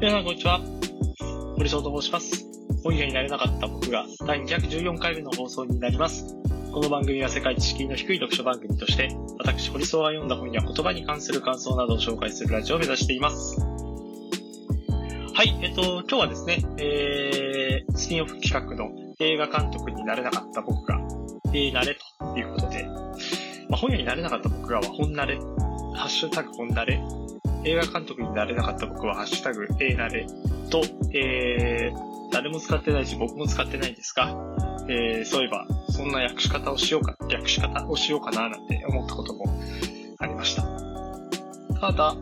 皆さん、こんにちは。森翔と申します。本屋になれなかった僕が第214回目の放送になります。この番組は世界知識の低い読書番組として、私、堀荘が読んだ本や言葉に関する感想などを紹介するラジオを目指しています。はい、えっと、今日はですね、えー、スピンオフ企画の映画監督になれなかった僕が、えー、なれということで、まあ、本屋になれなかった僕らは本なれ、ハッシュタグ本なれ、映画監督になれなかった僕は、ハッシュタグ、えなれと、えー、誰も使ってないし、僕も使ってないんですが、えー、そういえば、そんな訳し方をしようか、訳し方をしようかな、なんて思ったこともありました。ただ、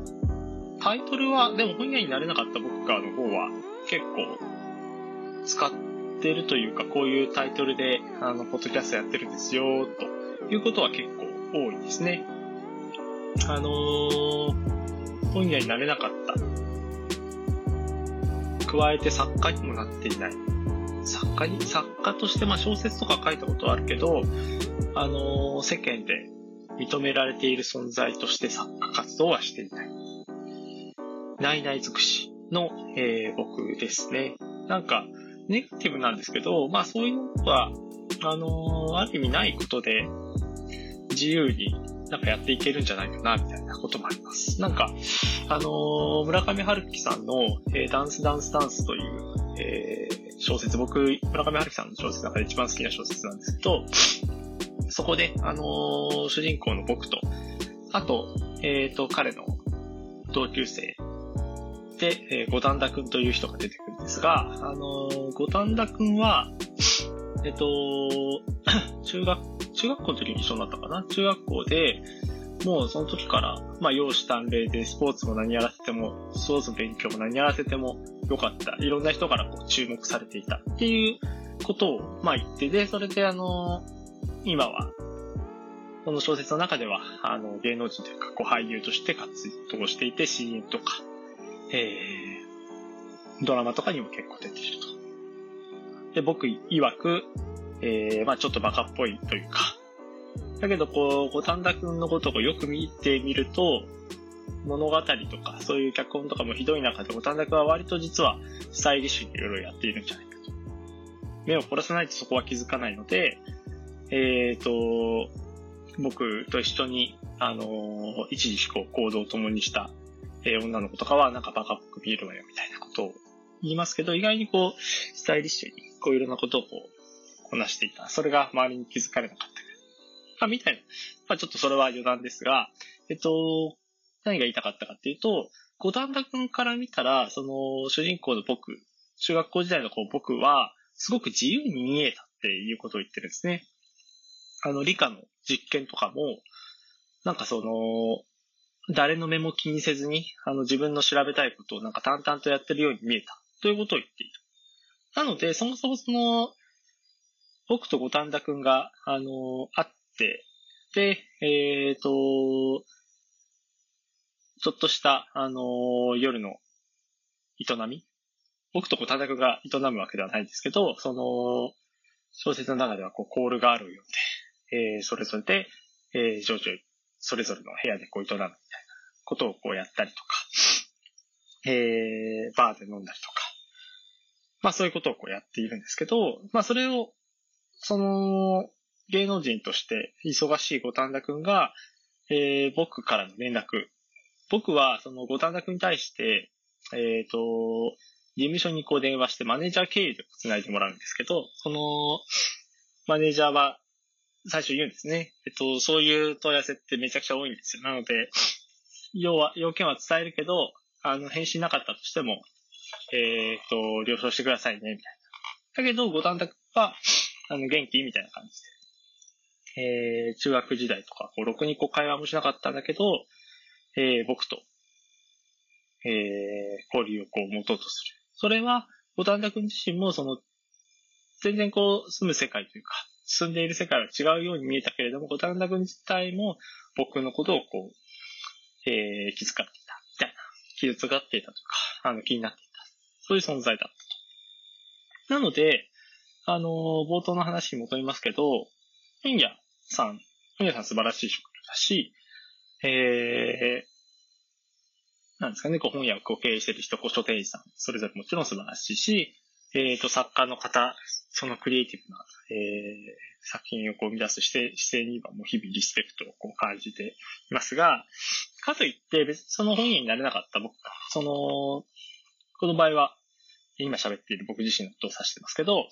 タイトルは、でも本屋になれなかった僕らの方は、結構、使ってるというか、こういうタイトルで、あの、ポッドキャストやってるんですよ、ということは結構多いですね。あのー、本屋になれなかった。加えて作家にもなっていない。作家に、作家としてまあ小説とか書いたことはあるけど、あの世間で認められている存在として作家活動はしていない。ないない尽くしの、えー僕ですね。なんか、ネガティブなんですけど、まあそういうのは、あのーある意味ないことで、自由になんかやっていけるんじゃないかな、みたいなこともあります。なんか、あの村上春樹さんの、えーダンスダンスダンスという、えー小説、僕、村上春樹さんの小説の中で一番好きな小説なんですけど、そこで、あのー主人公の僕と、あと、えっ、と、彼の同級生で、えー、五反田くんという人が出てくるんですが、あのー五反田くんは、えっ、と、中学、中学校の時に一緒になったかな？中学校で、もうその時から、まあ、容姿端麗でスポーツも何やらせても、スポーツの勉強も何やらせてもよかった。いろんな人からこう注目されていたっていうことを、まあ、言って、で、それであの、今は、この小説の中では、あの、芸能人というか、こう、俳優として活動していて、CM とか、えー、ドラマとかにも結構出ていると。で、僕曰く、えー、まあちょっとバカっぽいというか、だけど、こう、五反田くんのことをよく見てみると、物語とか、そういう脚本とかもひどい中で、五反田くんは割と実は、スタイリッシュにいろいろやっているんじゃないかと。目を凝らさないとそこは気づかないので、えっ、と、僕と一緒に、あの一時期こう行動を共にした、えー女の子とかは、なんかバカっぽく見えるわよ、みたいなことを言いますけど、意外にこう、スタイリッシュに、こういろんなことをこう、こなしていた。それが周りに気づかれなかった。まあ、みたいな。まあ、ちょっとそれは余談ですが、えっと、何が言いたかったかっていうと、五反田くんから見たら、その、主人公の僕、中学校時代のこう僕は、すごく自由に見えたっていうことを言ってるんですね。あの、理科の実験とかも、なんかその、誰の目も気にせずに、あの、自分の調べたいことをなんか淡々とやってるように見えた。ということを言っている。なので、そもそもその、僕と五反田くんが、あの、会って、で、えっ、と、ちょっとした、あの、夜の営み。僕と五反田くんが営むわけではないんですけど、その、小説の中ではこう、コールがあるようで、えーそれぞれで、えー、徐々に、それぞれの部屋でこう、営むみたいなことをこうやったりとか、えー、バーで飲んだりとか、まあそういうことをこうやっているんですけど、まあそれを、その、芸能人として忙しい五反田くんが、えー僕からの連絡。僕は、その五反田くんに対して、えっ、と、事務所にこう電話してマネージャー経由で繋いでもらうんですけど、その、マネージャーは最初言うんですね。えっと、そういう問い合わせってめちゃくちゃ多いんですよ。なので、要は、要件は伝えるけど、あの、返信なかったとしても、えっ、と、了承してくださいね、みたいな。だけど、五反田くんは、あの、元気？みたいな感じで。えー、中学時代とか、こう、ろくにこう会話もしなかったんだけど、えー、僕と、えー、交流をこう持とうとする。それは、五反田くん自身も、その、全然こう、住む世界というか、住んでいる世界は違うように見えたけれども、五反田くん自体も、僕のことをこう、えー、気遣っていた、みたいな。気遣っていたとか、あの、気になっていた。そういう存在だったと。なので、あの冒頭の話に戻りますけど、本屋さん、本屋さん素晴らしい職業だし、えーなんですかね、こう本屋を経営してる人、こう書店員さん、それぞれもちろん素晴らしいし、えっ、ー、と、作家の方、そのクリエイティブな、えー、作品をこう生み出す姿勢姿勢にはもう日々リスペクトをこう感じていますが、かといって別にその本屋になれなかった僕が、その、この場合は、今喋っている僕自身のことを指してますけど、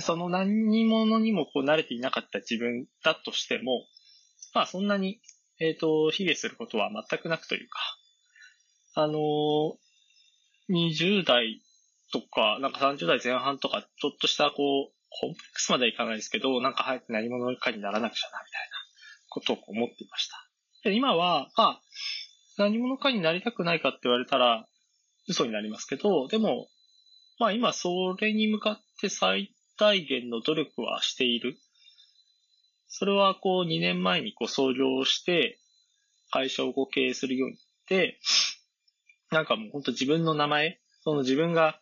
その何者にもこう慣れていなかった自分だとしても、まあそんなに、えっ、ー、と、卑下することは全くなくというか、あのー、20代とか、なんか30代前半とか、ちょっとしたこう、コンプレックスまではいかないですけど、なんか早く何者かにならなくちゃな、みたいなことを思っていました。で今は、まあ、何者かになりたくないかって言われたら、嘘になりますけど、でも、まあ今それに向かって最大限の努力はしている。それはこう2年前にこう創業して会社をこう経営するようになって、なんかもう本当自分の名前、その自分が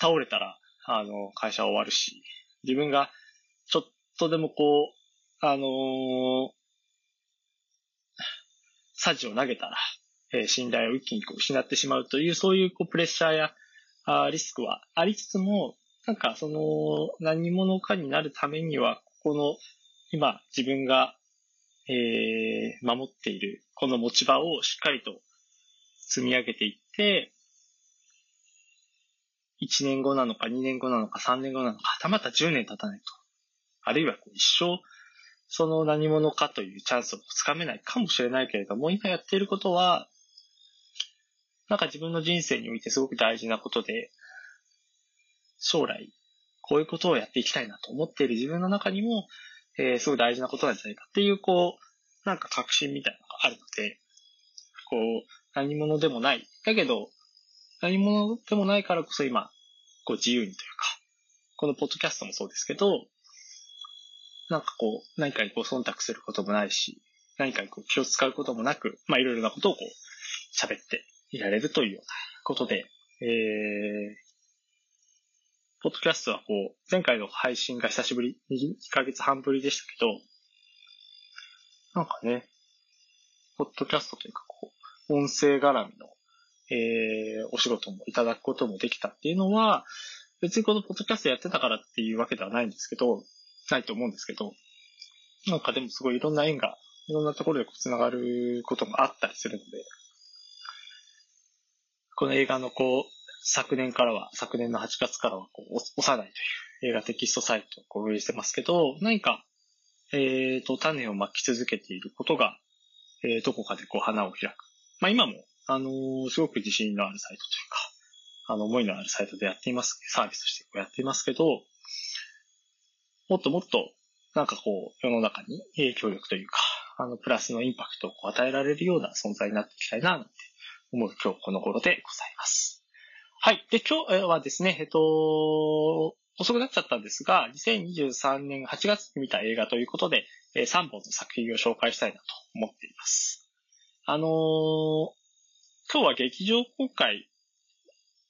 倒れたら、あの、会社は終わるし、自分がちょっとでもこう、あのー、サジを投げたら、えー、信頼を一気にこう失ってしまうという、そういうこうプレッシャーやあリスクはありつつも、なんかその何者かになるためには、ここの今自分が、えー、守っているこの持ち場をしっかりと積み上げていって、1年後なのか2年後なのか3年後なのか、はたまた10年経たないと。あるいは一生、その何者かというチャンスをつかめないかもしれないけれども、今やっていることは、なんか自分の人生においてすごく大事なことで、将来、こういうことをやっていきたいなと思っている自分の中にも、えー、すごい大事なことなんじゃないかっていう、こう、なんか確信みたいなのがあるので、こう、何者でもない。だけど、何者でもないからこそ今、こう自由にというか、このポッドキャストもそうですけど、なんかこう、何かにこう忖度することもないし、何かにこう気を使うこともなく、まあいろいろなことをこう、喋っていられるというようなことで、えー、ポッドキャストはこう、前回の配信が久しぶり、2ヶ月半ぶりでしたけど、なんかね、ポッドキャストというかこう、音声絡みのえー、お仕事もいただくこともできたっていうのは、別にこのポッドキャストやってたからっていうわけではないんですけど、ないと思うんですけど、なんかでもすごいいろんな縁が、いろんなところで繋がることがあったりするので、この映画のこう、昨年からは、昨年の8月からはこう、幼いという映画テキストサイトをこう運営してますけど、何か、えっ、ー、と、種をまき続けていることが、えー、どこかでこう花を開く。まあ今もあのー、すごく自信のあるサイトというか、あの、思いのあるサイトでやっています、サービスとしてこうやっていますけど、もっともっと、なんかこう、世の中に影響力というか、あの、プラスのインパクトを与えられるような存在になっていきたいな、なんて思う今日この頃でございます。はい。で、今日はですね、えっと、遅くなっちゃったんですが、2023年8月に見た映画ということで、3本の作品を紹介したいなと思っています。あのー、今日は劇場公開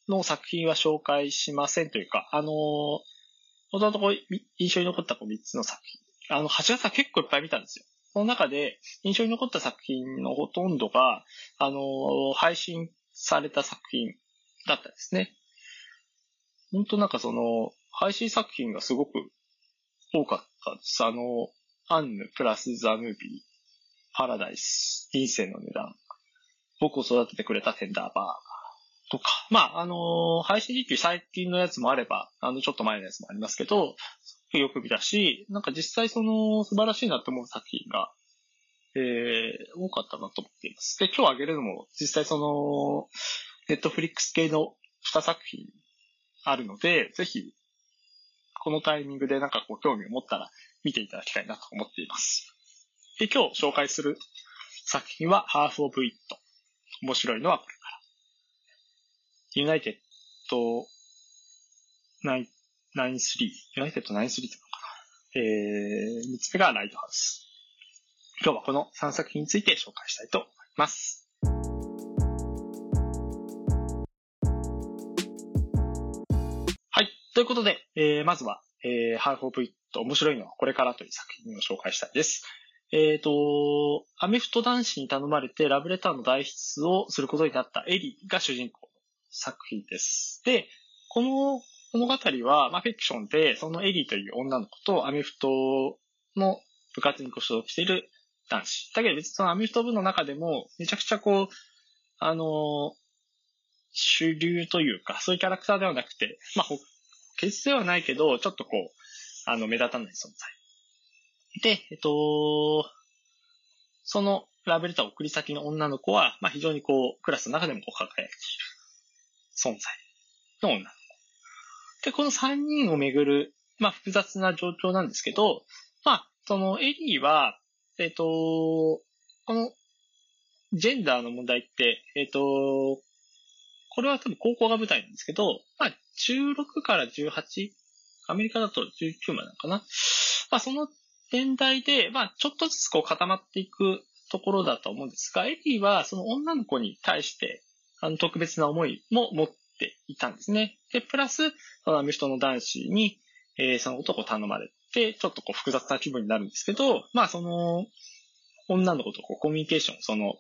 の作品は紹介しませんというか、あのー、もともとこう印象に残ったこう3つの作品。あの、8月は結構いっぱい見たんですよ。その中で印象に残った作品のほとんどが、あのー、配信された作品だったですね。本当なんかその、配信作品がすごく多かったです。あの、アンヌプラスザ・ムービー、パラダイス、人生の値段、僕を育ててくれたテンダーバーとか、まあ、あの、配信時期最近のやつもあれば、あの、ちょっと前のやつもありますけど、よく見たし、なんか実際その、素晴らしいなって思う作品が、えー、多かったなと思っています。で、今日挙げるのも、実際その、ネットフリックス系の2作品あるので、ぜひ、このタイミングでなんかこう興味を持ったら見ていただきたいなと思っています。で、今日紹介する作品は、ハーフ・オブ・イット。面白いのはこれから。ユナイテッド9-3、ユナイテッド9-3っていうのかな。えー、三つ目がライトハウス。今日はこの3作品について紹介したいと思います。ということで、えー、まずは、えー、ハーフオブイット面白いのはこれからという作品を紹介したいです。えっ、と、アメフト男子に頼まれてラブレターの代筆をすることになったエリーが主人公の作品です。で、この物語は、まあ、フィクションで、そのエリーという女の子とアメフトの部活にご所属している男子。だけど別にそのアメフト部の中でも、めちゃくちゃこう、あの主流というか、そういうキャラクターではなくて、まあ、決してはないけど、ちょっとこう、あの、目立たない存在。で、えっと、そのラブレター送り先の女の子は、まあ、非常にこう、クラスの中でもこう輝いている存在の女の子。で、この三人をめぐる、まあ、複雑な状況なんですけど、まあ、そのエリーは、えっと、この、ジェンダーの問題って、えっと、これは多分高校が舞台なんですけど、まあ、16から18、アメリカだと19までなのかな。まあ、その年代で、まあ、ちょっとずつこう固まっていくところだと思うんですが、エリーはその女の子に対して、あの、特別な思いも持っていたんですね。で、プラス、そのアメフトの男子に、えーその男を頼まれて、ちょっとこう複雑な気分になるんですけど、まあ、その、女の子とこうコミュニケーション、その、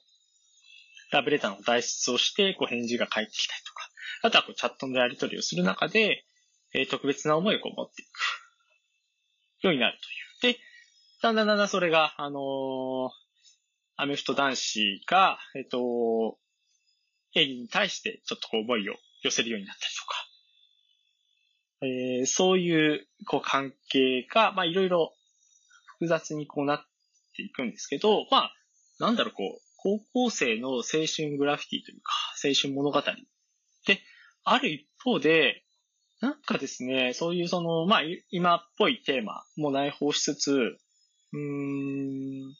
ラブレターの代筆をして、こう返事が返ってきたりとか、あとはこうチャットのやり取りをする中で、えー特別な思いをこう持っていく。ようになるという。で、だんだんだんだんそれが、あのーアメフト男子が、えっ、と、エリーに対してちょっとこう思いを寄せるようになったりとか、えーそういう、こう関係が、まあいろいろ複雑にこうなっていくんですけど、まあ、なんだろう、こう、高校生の青春グラフィティというか、青春物語で、ある一方で、なんかですね、そういうその、まあ、今っぽいテーマも内包しつつ、うーん、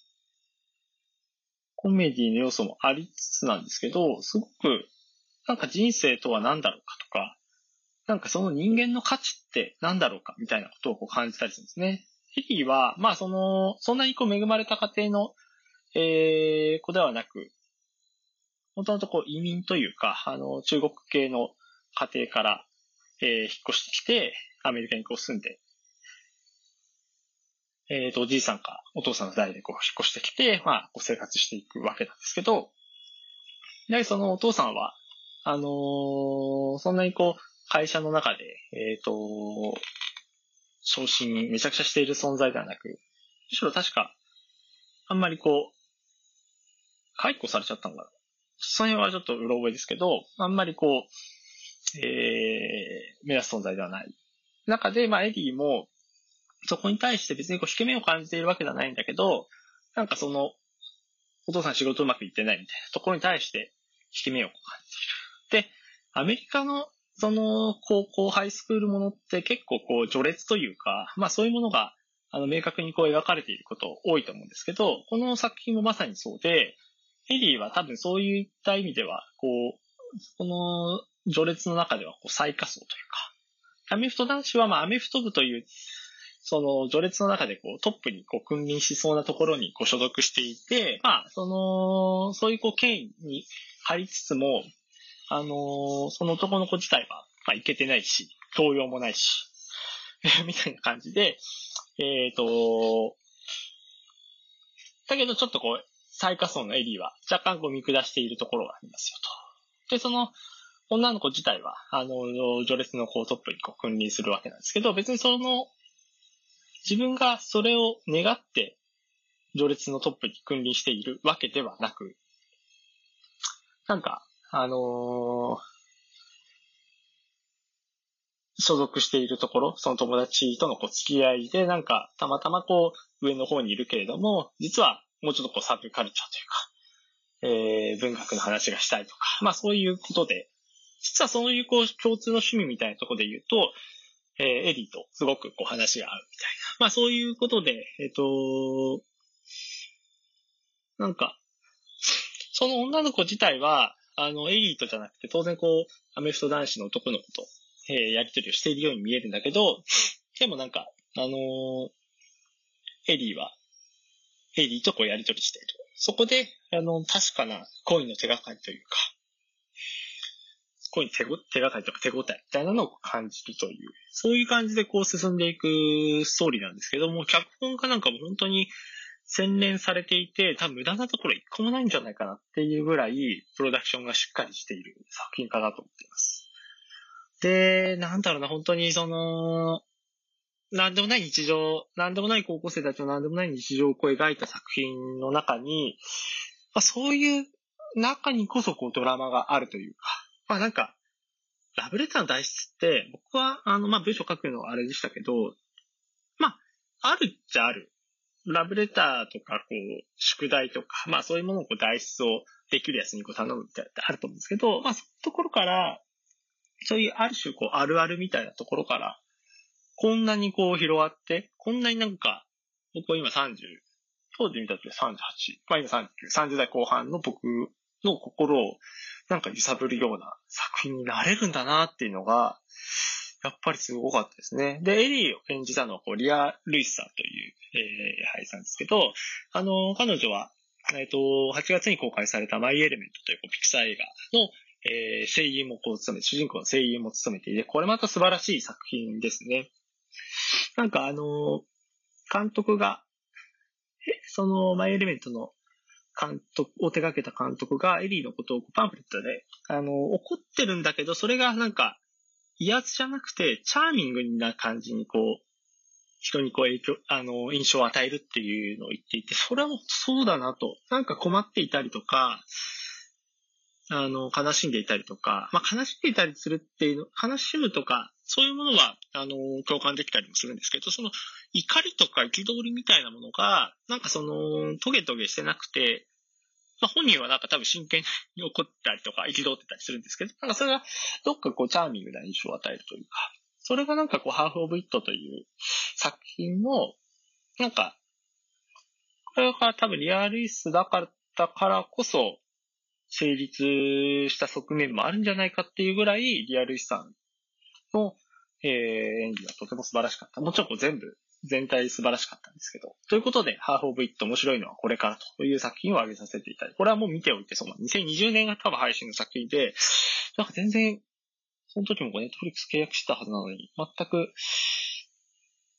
コメディの要素もありつつなんですけど、すごく、なんか人生とは何だろうかとか、なんかその人間の価値って何だろうかみたいなことをこう感じたりするんですね。ヘリーは、まあその、そんなにこう恵まれた家庭の、えー、子ではなく、もともとこう移民というか、あの、中国系の家庭から、えー引っ越してきて、アメリカにこう住んで、えっ、と、おじいさんかお父さんの代でこう引っ越してきて、まあ、こう生活していくわけなんですけど、やはりそのお父さんは、あのーそんなにこう、会社の中で、えっ、と、昇進めちゃくちゃしている存在ではなく、むしろ確か、あんまりこう、解雇されちゃったのかな。その辺はちょっとうろ覚えですけど、あんまりこう、えー、目指す存在ではない。中で、まあ、エディも、そこに対して別にこう、引け目を感じているわけではないんだけど、なんかその、お父さん仕事うまくいってないみたいなところに対して、引け目を感じている。で、アメリカの、その、高校、ハイスクールものって結構こう、序列というか、まあそういうものが、あの、明確にこう描かれていること多いと思うんですけど、この作品もまさにそうで、エリーは多分そういった意味では、こう、この序列の中ではこう最下層というか、アメフト男子はまあアメフト部という、その序列の中でこうトップにこう君臨しそうなところにこう所属していて、まあその、そういうこう権威に張りつつも、あのーその男の子自体は、まあいけてないし、教養もないし、みたいな感じで、えっ、と、だけどちょっとこう、最下層のエリーは若干こう見下しているところがありますよと。で、その女の子自体は、あの、序列のこうトップにこう君臨するわけなんですけど、別にその、自分がそれを願って序列のトップに君臨しているわけではなく、なんか、あのー所属しているところ、その友達とのこう付き合いで、なんか、たまたまこう、上の方にいるけれども、実はもうちょっとこう、サブカルチャーというか、えー、文学の話がしたいとか、まあそういうことで、実はそういうこう、共通の趣味みたいなところで言うと、えー、エリーとすごくこう、話が合うみたいな。まあそういうことで、えっ、と、なんか、その女の子自体は、あの、エリートじゃなくて、当然こう、アメフト男子の男の子と、えーやりとりをしているように見えるんだけど、でもなんか、あのーエリーは、エリーとこうやりとりしている。そこで、あの、確かな恋の手がかりというか、恋の手手がかりとか手応えみたいなのを感じるという、そういう感じでこう進んでいくストーリーなんですけども、脚本家なんかも本当に洗練されていて、多分無駄なところ一個もないんじゃないかなっていうぐらい、プロダクションがしっかりしている作品かなと思っています。で、なんだろうな、本当にその、なんでもない日常、なんでもない高校生たちのなんでもない日常を描いた作品の中に、まあ、そういう中にこそこうドラマがあるというか、まあなんか、ラブレターの代質って、僕は、あの、まあ文章書くのはあれでしたけど、まあ、あるっちゃある。ラブレターとか、こう、宿題とか、まあそういうものをこう代質をできるやつにこう頼むみたいなってあると思うんですけど、まあそういうところから、そういうある種こうあるあるみたいなところから、こんなにこう広がって、こんなになんか、僕は今30、当時見た時は38、まあ今39、30代後半の僕の心をなんか揺さぶるような作品になれるんだなっていうのが、やっぱりすごかったですね。で、エリーを演じたのはこうリア・ルイスさんという、えー、俳優さんですけど、あの、彼女は、えっ、ー、と、8月に公開されたマイ・エレメントというピクサー映画の、えー、声優もこう務め、主人公の声優も務めていて、これまた素晴らしい作品ですね。なんかあの、監督が、えそのマイエレメントの監督を手掛けた監督がエリーのことをパンフレットで、あの、怒ってるんだけど、それがなんか、威圧じゃなくて、チャーミングな感じにこう、人にこう影響、あの、印象を与えるっていうのを言っていて、それはそうだなと。なんか困っていたりとか、あの、悲しんでいたりとか、まあ、悲しんでいたりするっていうの、悲しむとか、そういうものは、あの、共感できたりもするんですけど、その、怒りとか憤りみたいなものが、なんかその、トゲトゲしてなくて、まあ、本人はなんか多分真剣に怒ったりとか、憤ってたりするんですけど、なんかそれが、どっかこう、チャーミングな印象を与えるというか、それがなんかこう、ハーフオブイットという作品の、なんか、これが多分リアリスだからからこそ、成立した側面もあるんじゃないかっていうぐらい、リアルイスさんの、えー、演技はとても素晴らしかった。もちろんこう全部、全体素晴らしかったんですけど。ということで、ハーフオブイット面白いのはこれからという作品を挙げさせていただいて、これはもう見ておいて、その2020年が多分配信の作品で、なんか全然、その時もネットフリックス契約してたはずなのに、全く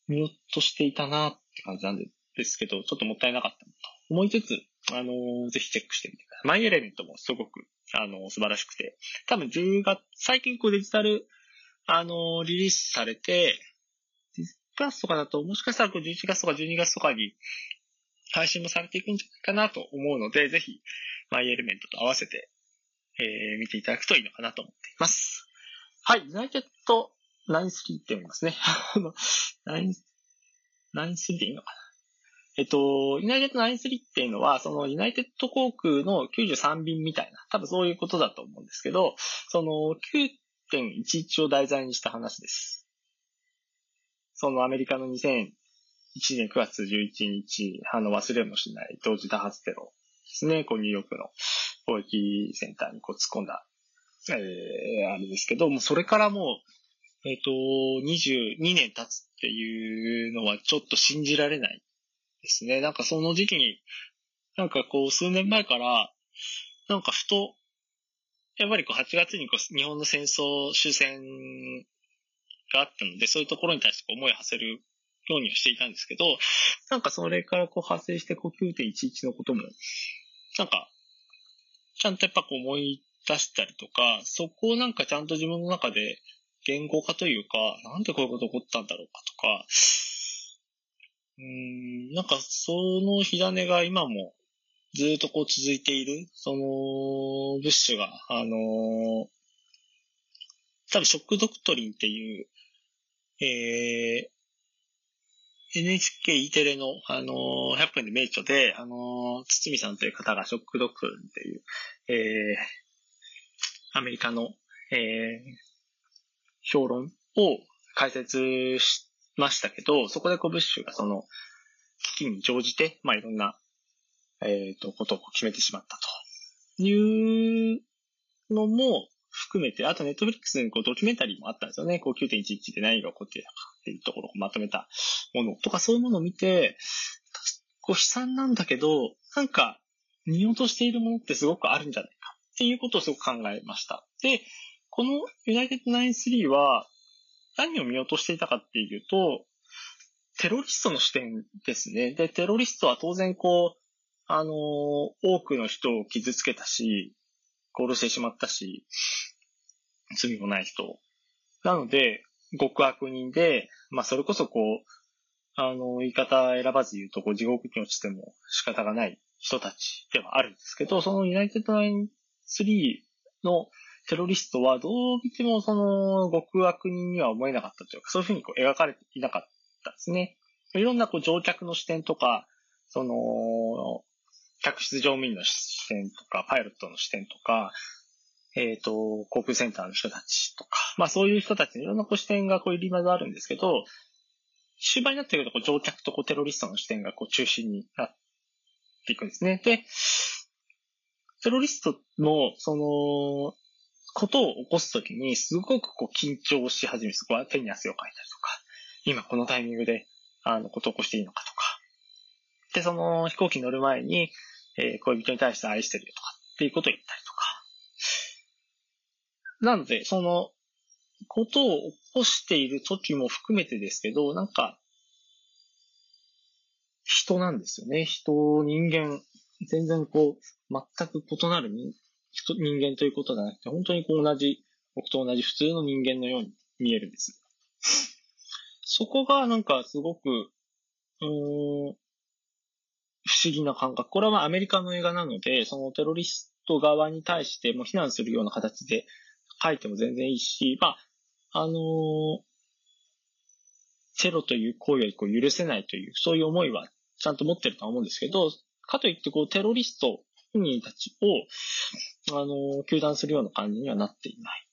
見落としていたなって感じなんですけど、ちょっともったいなかったと思いつつ、あのー、ぜひチェックしてみてください。マイエレメントもすごく、あのー、素晴らしくて、多分10月、最近こうデジタル、あの、リリースされて、10月とかだと、もしかしたらこう11月とか12月とかに配信もされていくんじゃないかなと思うので、ぜひ、マイエレメントと合わせて、えー、見ていただくといいのかなと思っています。はい、ユナイテッド93って読みますね。93でいいのかなえっと、ユナイテッド93っていうのは、そのユナイテッド航空の93便みたいな、多分そういうことだと思うんですけど、その11を題材にした話です。そのアメリカの2001年9月11日、あの忘れもしない同時多発テロですね、こうニューヨークの貿易センターにこう突っ込んだ、えー、あれですけど、もうそれからもう、えっ、ー、と、22年経つっていうのはちょっと信じられないですね。なんかその時期に、なんかこう数年前から、なんかふと、やっぱりこう8月にこう日本の戦争終戦があったので、そういうところに対してこう思いを馳せるようにはしていたんですけど、なんかそれからこう発生してこう9.11のことも、なんか、ちゃんとやっぱこう思い出したりとか、そこをなんかちゃんと自分の中で言語化というか、なんでこういうこと起こったんだろうかとか、うん、なんかその火種が今もずっとこう続いている、その、ブッシュが、あのー、多分ショックドクトリンっていう、えー、NHKE テレの、あのー、100分で名著で、あのー、堤さんという方がショックドクトリンっていう、えー、アメリカの、えー、評論を解説しましたけど、そこでこうブッシュがその危機に乗じて、まあいろんな、えっ、ー、と、ことを決めてしまったというのも含めて、あとネットフリックスにこうドキュメンタリーもあったんですよね。こう9.11で何が起こっていたかっていうところをまとめたものとかそういうものを見て、こう悲惨なんだけど、なんか見落としているものってすごくあるんじゃないかっていうことをすごく考えました。で、このユナイテッド93は、何を見落としていたかっていうと、テロリストの視点ですね。で、テロリストは当然こう、あのー多くの人を傷つけたし、殺してしまったし、罪もない人。なので、極悪人で、まあそれこそこう、あの、言い方選ばず言うと、こう地獄に落ちても仕方がない人たちではあるんですけど、そのユナイテッドナイン3のテロリストはどう見てもその極悪人には思えなかったというか、そういうふうにこう描かれていなかったですね。いろんなこう乗客の視点とか、その、客室乗務員の視点とか、パイロットの視点とか、えっ、と、航空センターの人たちとか、まあそういう人たちのいろんなこう視点がこう入り混ざるんですけど、終盤になってくるとこう乗客とこうテロリストの視点がこう中心になっていくんですね。で、テロリストの、その、ことを起こすときに、すごくこう緊張し始める。こう手に汗をかいたりとか、今このタイミングで、あの、ことを起こしていいのかとか。で、その飛行機に乗る前に、えー、恋人に対して愛してるよとかっていうことを言ったりとか。なので、その、ことを起こしている時も含めてですけど、なんか、人なんですよね。人、人間、全然こう、全く異なる人人間ということじゃなくて、本当にこう同じ、僕と同じ普通の人間のように見えるんです。そこがなんかすごく、うん、不思議な感覚。これはアメリカの映画なので、そのテロリスト側に対しても非難するような形で書いても全然いいし、まあ、あのー、テロという行為をこう許せないという、そういう思いはちゃんと持ってるとは思うんですけど、かといってこうテロリスト本人たちを、あの、球団するような感じにはなっていない。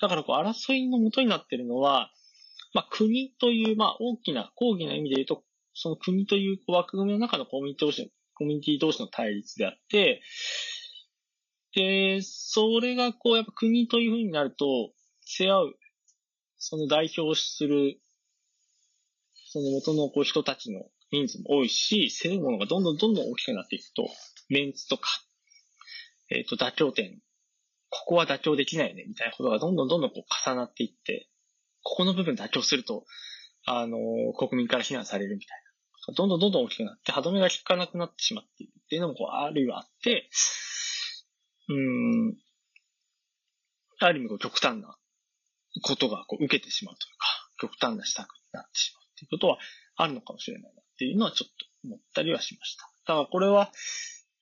だからこう争いの元になってるのは、まあ国という、まあ大きな、抗議の意味で言うと、その国という枠組みの中のコミュニティ同士の、コミュニティ同士の対立であって、で、それがこう、やっぱ国というふうになると、背合う、その代表する、その元のこう人たちの人数も多いし、背負うものがどんどんどんどん大きくなっていくと、メンツとか、えっ、ー、と、妥協点、ここは妥協できないよね、みたいなことがどんどんどんどんこう重なっていって、ここの部分妥協すると、あの、国民から非難されるみたいな。どんどんどんどん大きくなって、歯止めが効かなくなってしまっているっていうのもこう、あるいはあって、うん、ある意味こう極端なことがこう受けてしまうというか、極端な施策になってしまうっていうことはあるのかもしれないなっていうのはちょっと思ったりはしました。だからこれは、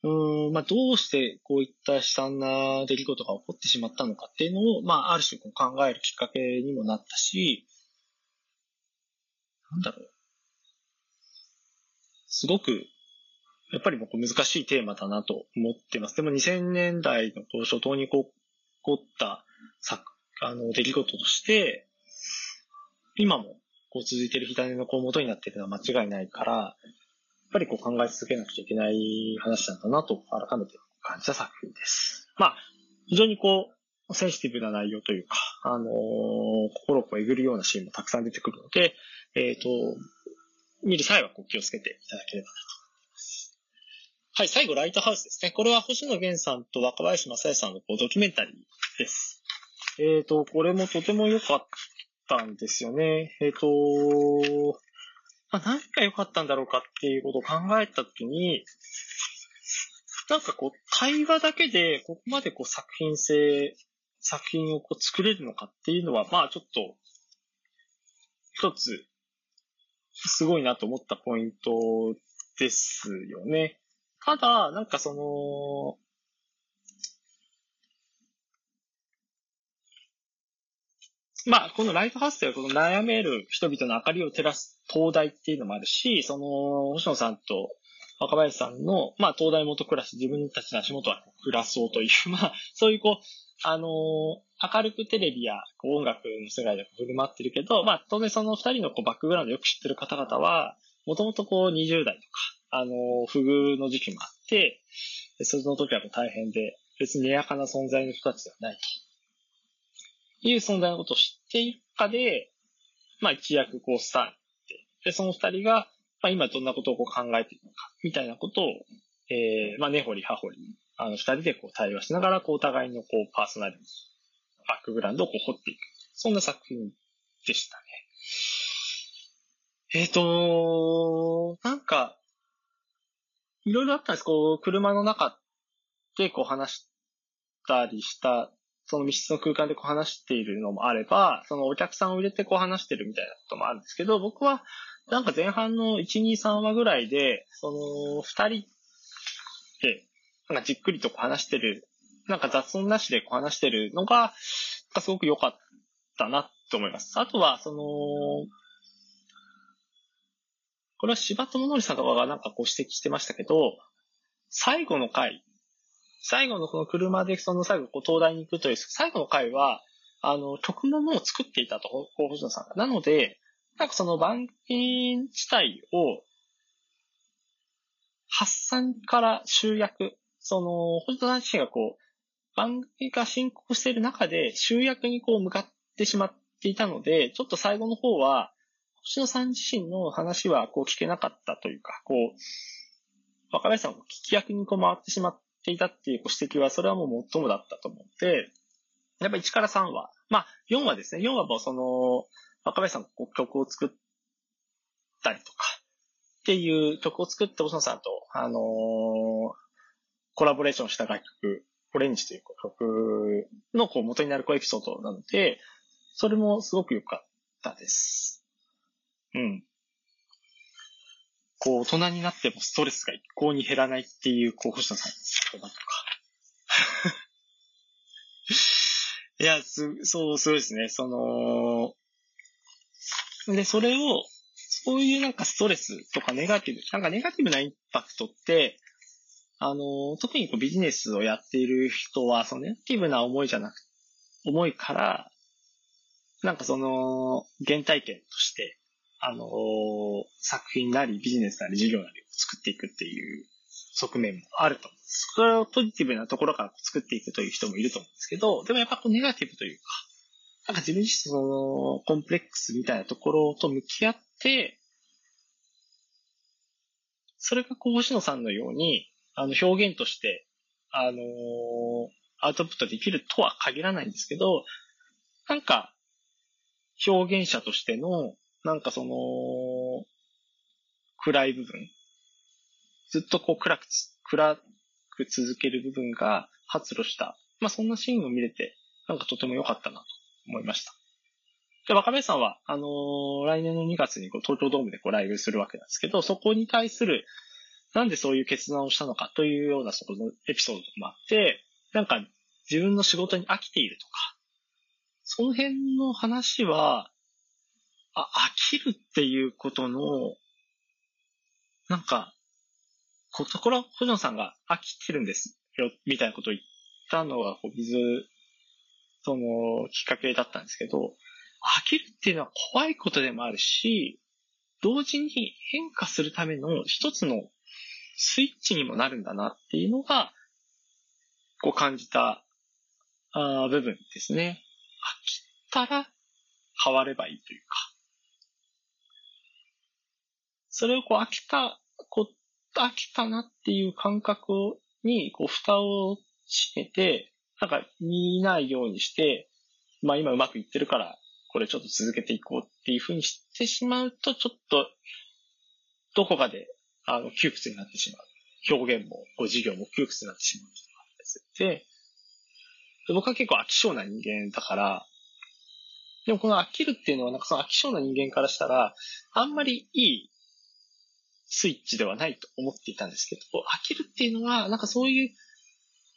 うん、まあ、どうしてこういった悲惨な出来事が起こってしまったのかっていうのを、まあ、ある種こう考えるきっかけにもなったし、なんだろう。すごく、やっぱり僕難しいテーマだなと思ってます。でも2000年代のこう初頭にこう起こった作、あの、出来事として、今もこう続いている火種のこう元になっているのは間違いないから、やっぱりこう考え続けなくちゃいけない話なんだなと改めて感じた作品です。まあ、非常にこう、センシティブな内容というか、あのー、心をこうえぐるようなシーンもたくさん出てくるので、えっ、ー、と、見る際はこう気をつけていただければなと思います。はい、最後、ライトハウスですね。これは星野源さんと若林正也さんのこうドキュメンタリーです。えっ、ー、と、これもとても良かったんですよね。えっ、と、まあ、何が良かったんだろうかっていうことを考えたときに、なんかこう、会話だけで、ここまでこう作品性、作品をこう作れるのかっていうのは、まあちょっと、一つ、すごいなと思ったポイントですよね。ただ、なんかその、まあ、このライトハウスではこの悩める人々の明かりを照らす灯台っていうのもあるし、その、星野さんと若林さんの、まあ、東大元暮らし、自分たちの足元は暮らそうという、まあ、そういうこう、あのー、明るくテレビや音楽の世界で振る舞ってるけど、まあ、当然その二人のこうバックグラウンドよく知ってる方々は、もともとこう20代とか、あの、不遇の時期もあって、その時は大変で、別に根やかな存在の人たちではないという存在のことを知っているかで、まあ一躍こうスターにで、その二人が、まあ、今どんなことをこう考えているのか、みたいなことを、えー、まあ、根掘り葉掘り、あの、二人でこう対話しながら、こう、お互いのこう、パーソナリティ、バックグラウンドをこう掘っていく。そんな作品でしたね。えっ、ー、と、なんか、いろいろあったんです。こう、車の中でこう話したりした、その密室の空間でこう話しているのもあれば、そのお客さんを入れてこう話してるみたいなこともあるんですけど、僕はなんか前半の1、2、3話ぐらいで、その、二人で、なんかじっくりとこう話してる、なんか雑音なしでこう話してるのが、すごく良かったなと思います。あとは、その、これは柴友則さんとかがなんかこう指摘してましたけど、最後の回、最後のこの車でその最後こう東大に行くという最後の回は、あの、曲のものを作っていたと、星野さんが。なので、なんかその番組自体を、発散から集約、その、星野さん自身がこう、番組が進行している中で集約にこう向かってしまっていたので、ちょっと最後の方は、星野さん自身の話はこう聞けなかったというか、こう、若林さんが聞き役にこう回ってしまっていたっていうご指摘は、それはもう最もだったと思って、やっぱ1から3話、まあ4話ですね、4話もその、若林さんが曲を作ったりとか、っていう曲を作って星野さんと、あのー、コラボレーションした楽曲、オレンジという曲のこう元になるエピソードなので、それもすごく良かったです。うん。こう、大人になってもストレスが一向に減らないっていう、こう、星野さんの言葉とか。いや、す、そう、そうですね。その、で、それを、そういうなんかストレスとかネガティブ、なんかネガティブなインパクトって、あの、特にこうビジネスをやっている人は、そのネガティブな思いじゃなく、思いから、なんかその、原体験として、あの、作品なりビジネスなり事業なりを作っていくっていう側面もあると思うんです。それをポジティブなところから作っていくという人もいると思うんですけど、でもやっぱこうネガティブというか、なんか自分自身そのコンプレックスみたいなところと向き合って、それがこう星野さんのように、あの表現として、あのアウトプットできるとは限らないんですけど、なんか、表現者としてのなんかその、暗い部分、ずっとこう暗く暗く続ける部分が発露した、まあそんなシーンを見れて、なんかとても良かったなと思いました。で、若林さんは、あのー、来年の2月にこう東京ドームでこうライブするわけなんですけど、そこに対する、なんでそういう決断をしたのかというようなそこのエピソードもあって、なんか自分の仕事に飽きているとか、その辺の話は、あ、飽きるっていうことの、なんか、こ、ところ、藤野さんが飽きてるんですよ、みたいなことを言ったのが、こう、水、その、きっかけだったんですけど、飽きるっていうのは怖いことでもあるし、同時に変化するための一つのスイッチにもなるんだなっていうのが、こう感じたあ部分ですね。飽きたら変わればいいというか。それをこう飽きた、こう、飽きたなっていう感覚に、こう、蓋を閉めて、なんか見ないようにして、まあ今うまくいってるから、これちょっと続けていこうっていうふうにしてしまうと、ちょっと、どこかで、あの、窮屈になってしまう。表現も、ご事業も窮屈になってしまうとがあったりする。で、僕は結構飽き性な人間だから、でもこの飽きるっていうのは、なんかその飽き性な人間からしたら、あんまりいいスイッチではないと思っていたんですけど、飽きるっていうのは、なんかそういう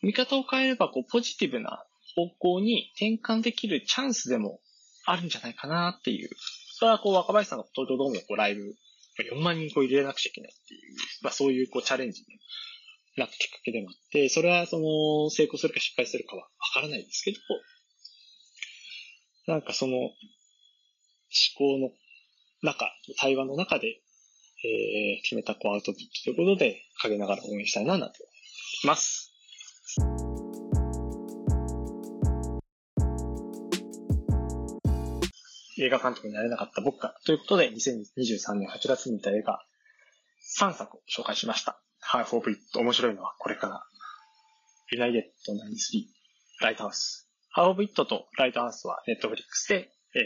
見方を変えれば、こう、ポジティブな方向に転換できるチャンスでもあるんじゃないかなっていう。それはこう、若林さんの東京ドームのこうライブ、4万人こう入れなくちゃいけないっていう、まあそういうこうチャレンジになったきっかけでもあって、それはその成功するか失敗するかはわからないですけど、なんかその思考の中、対話の中でえー、決めたこうアウトプットということで、陰ながら応援したいな、なんて思います。映画監督になれなかった僕が、ということで、2023年8月に見た映画3作を紹介しました。ハーフオブイット、面白いのはこれから。ユナイテッド93、ライトハウス。ハーフオブイットとライトハウスはネットフリックスで、えー、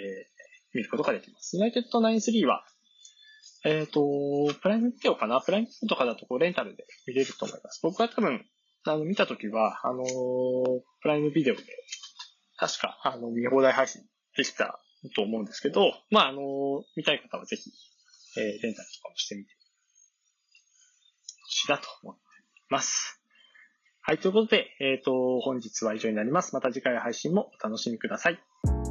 見ることができます。ユナイテッド93は、えっ、と、プライムビデオかな？プライムビデオとかだとこうレンタルで見れると思います。僕は多分、あの、見たときは、あのープライムビデオで、確か、あの、見放題配信できたと思うんですけど、まあ、あの見たい方はぜひ、えーレンタルとかもしてみてほしいなと思っています。はい、ということで、えっ、と、本日は以上になります。また次回配信もお楽しみください。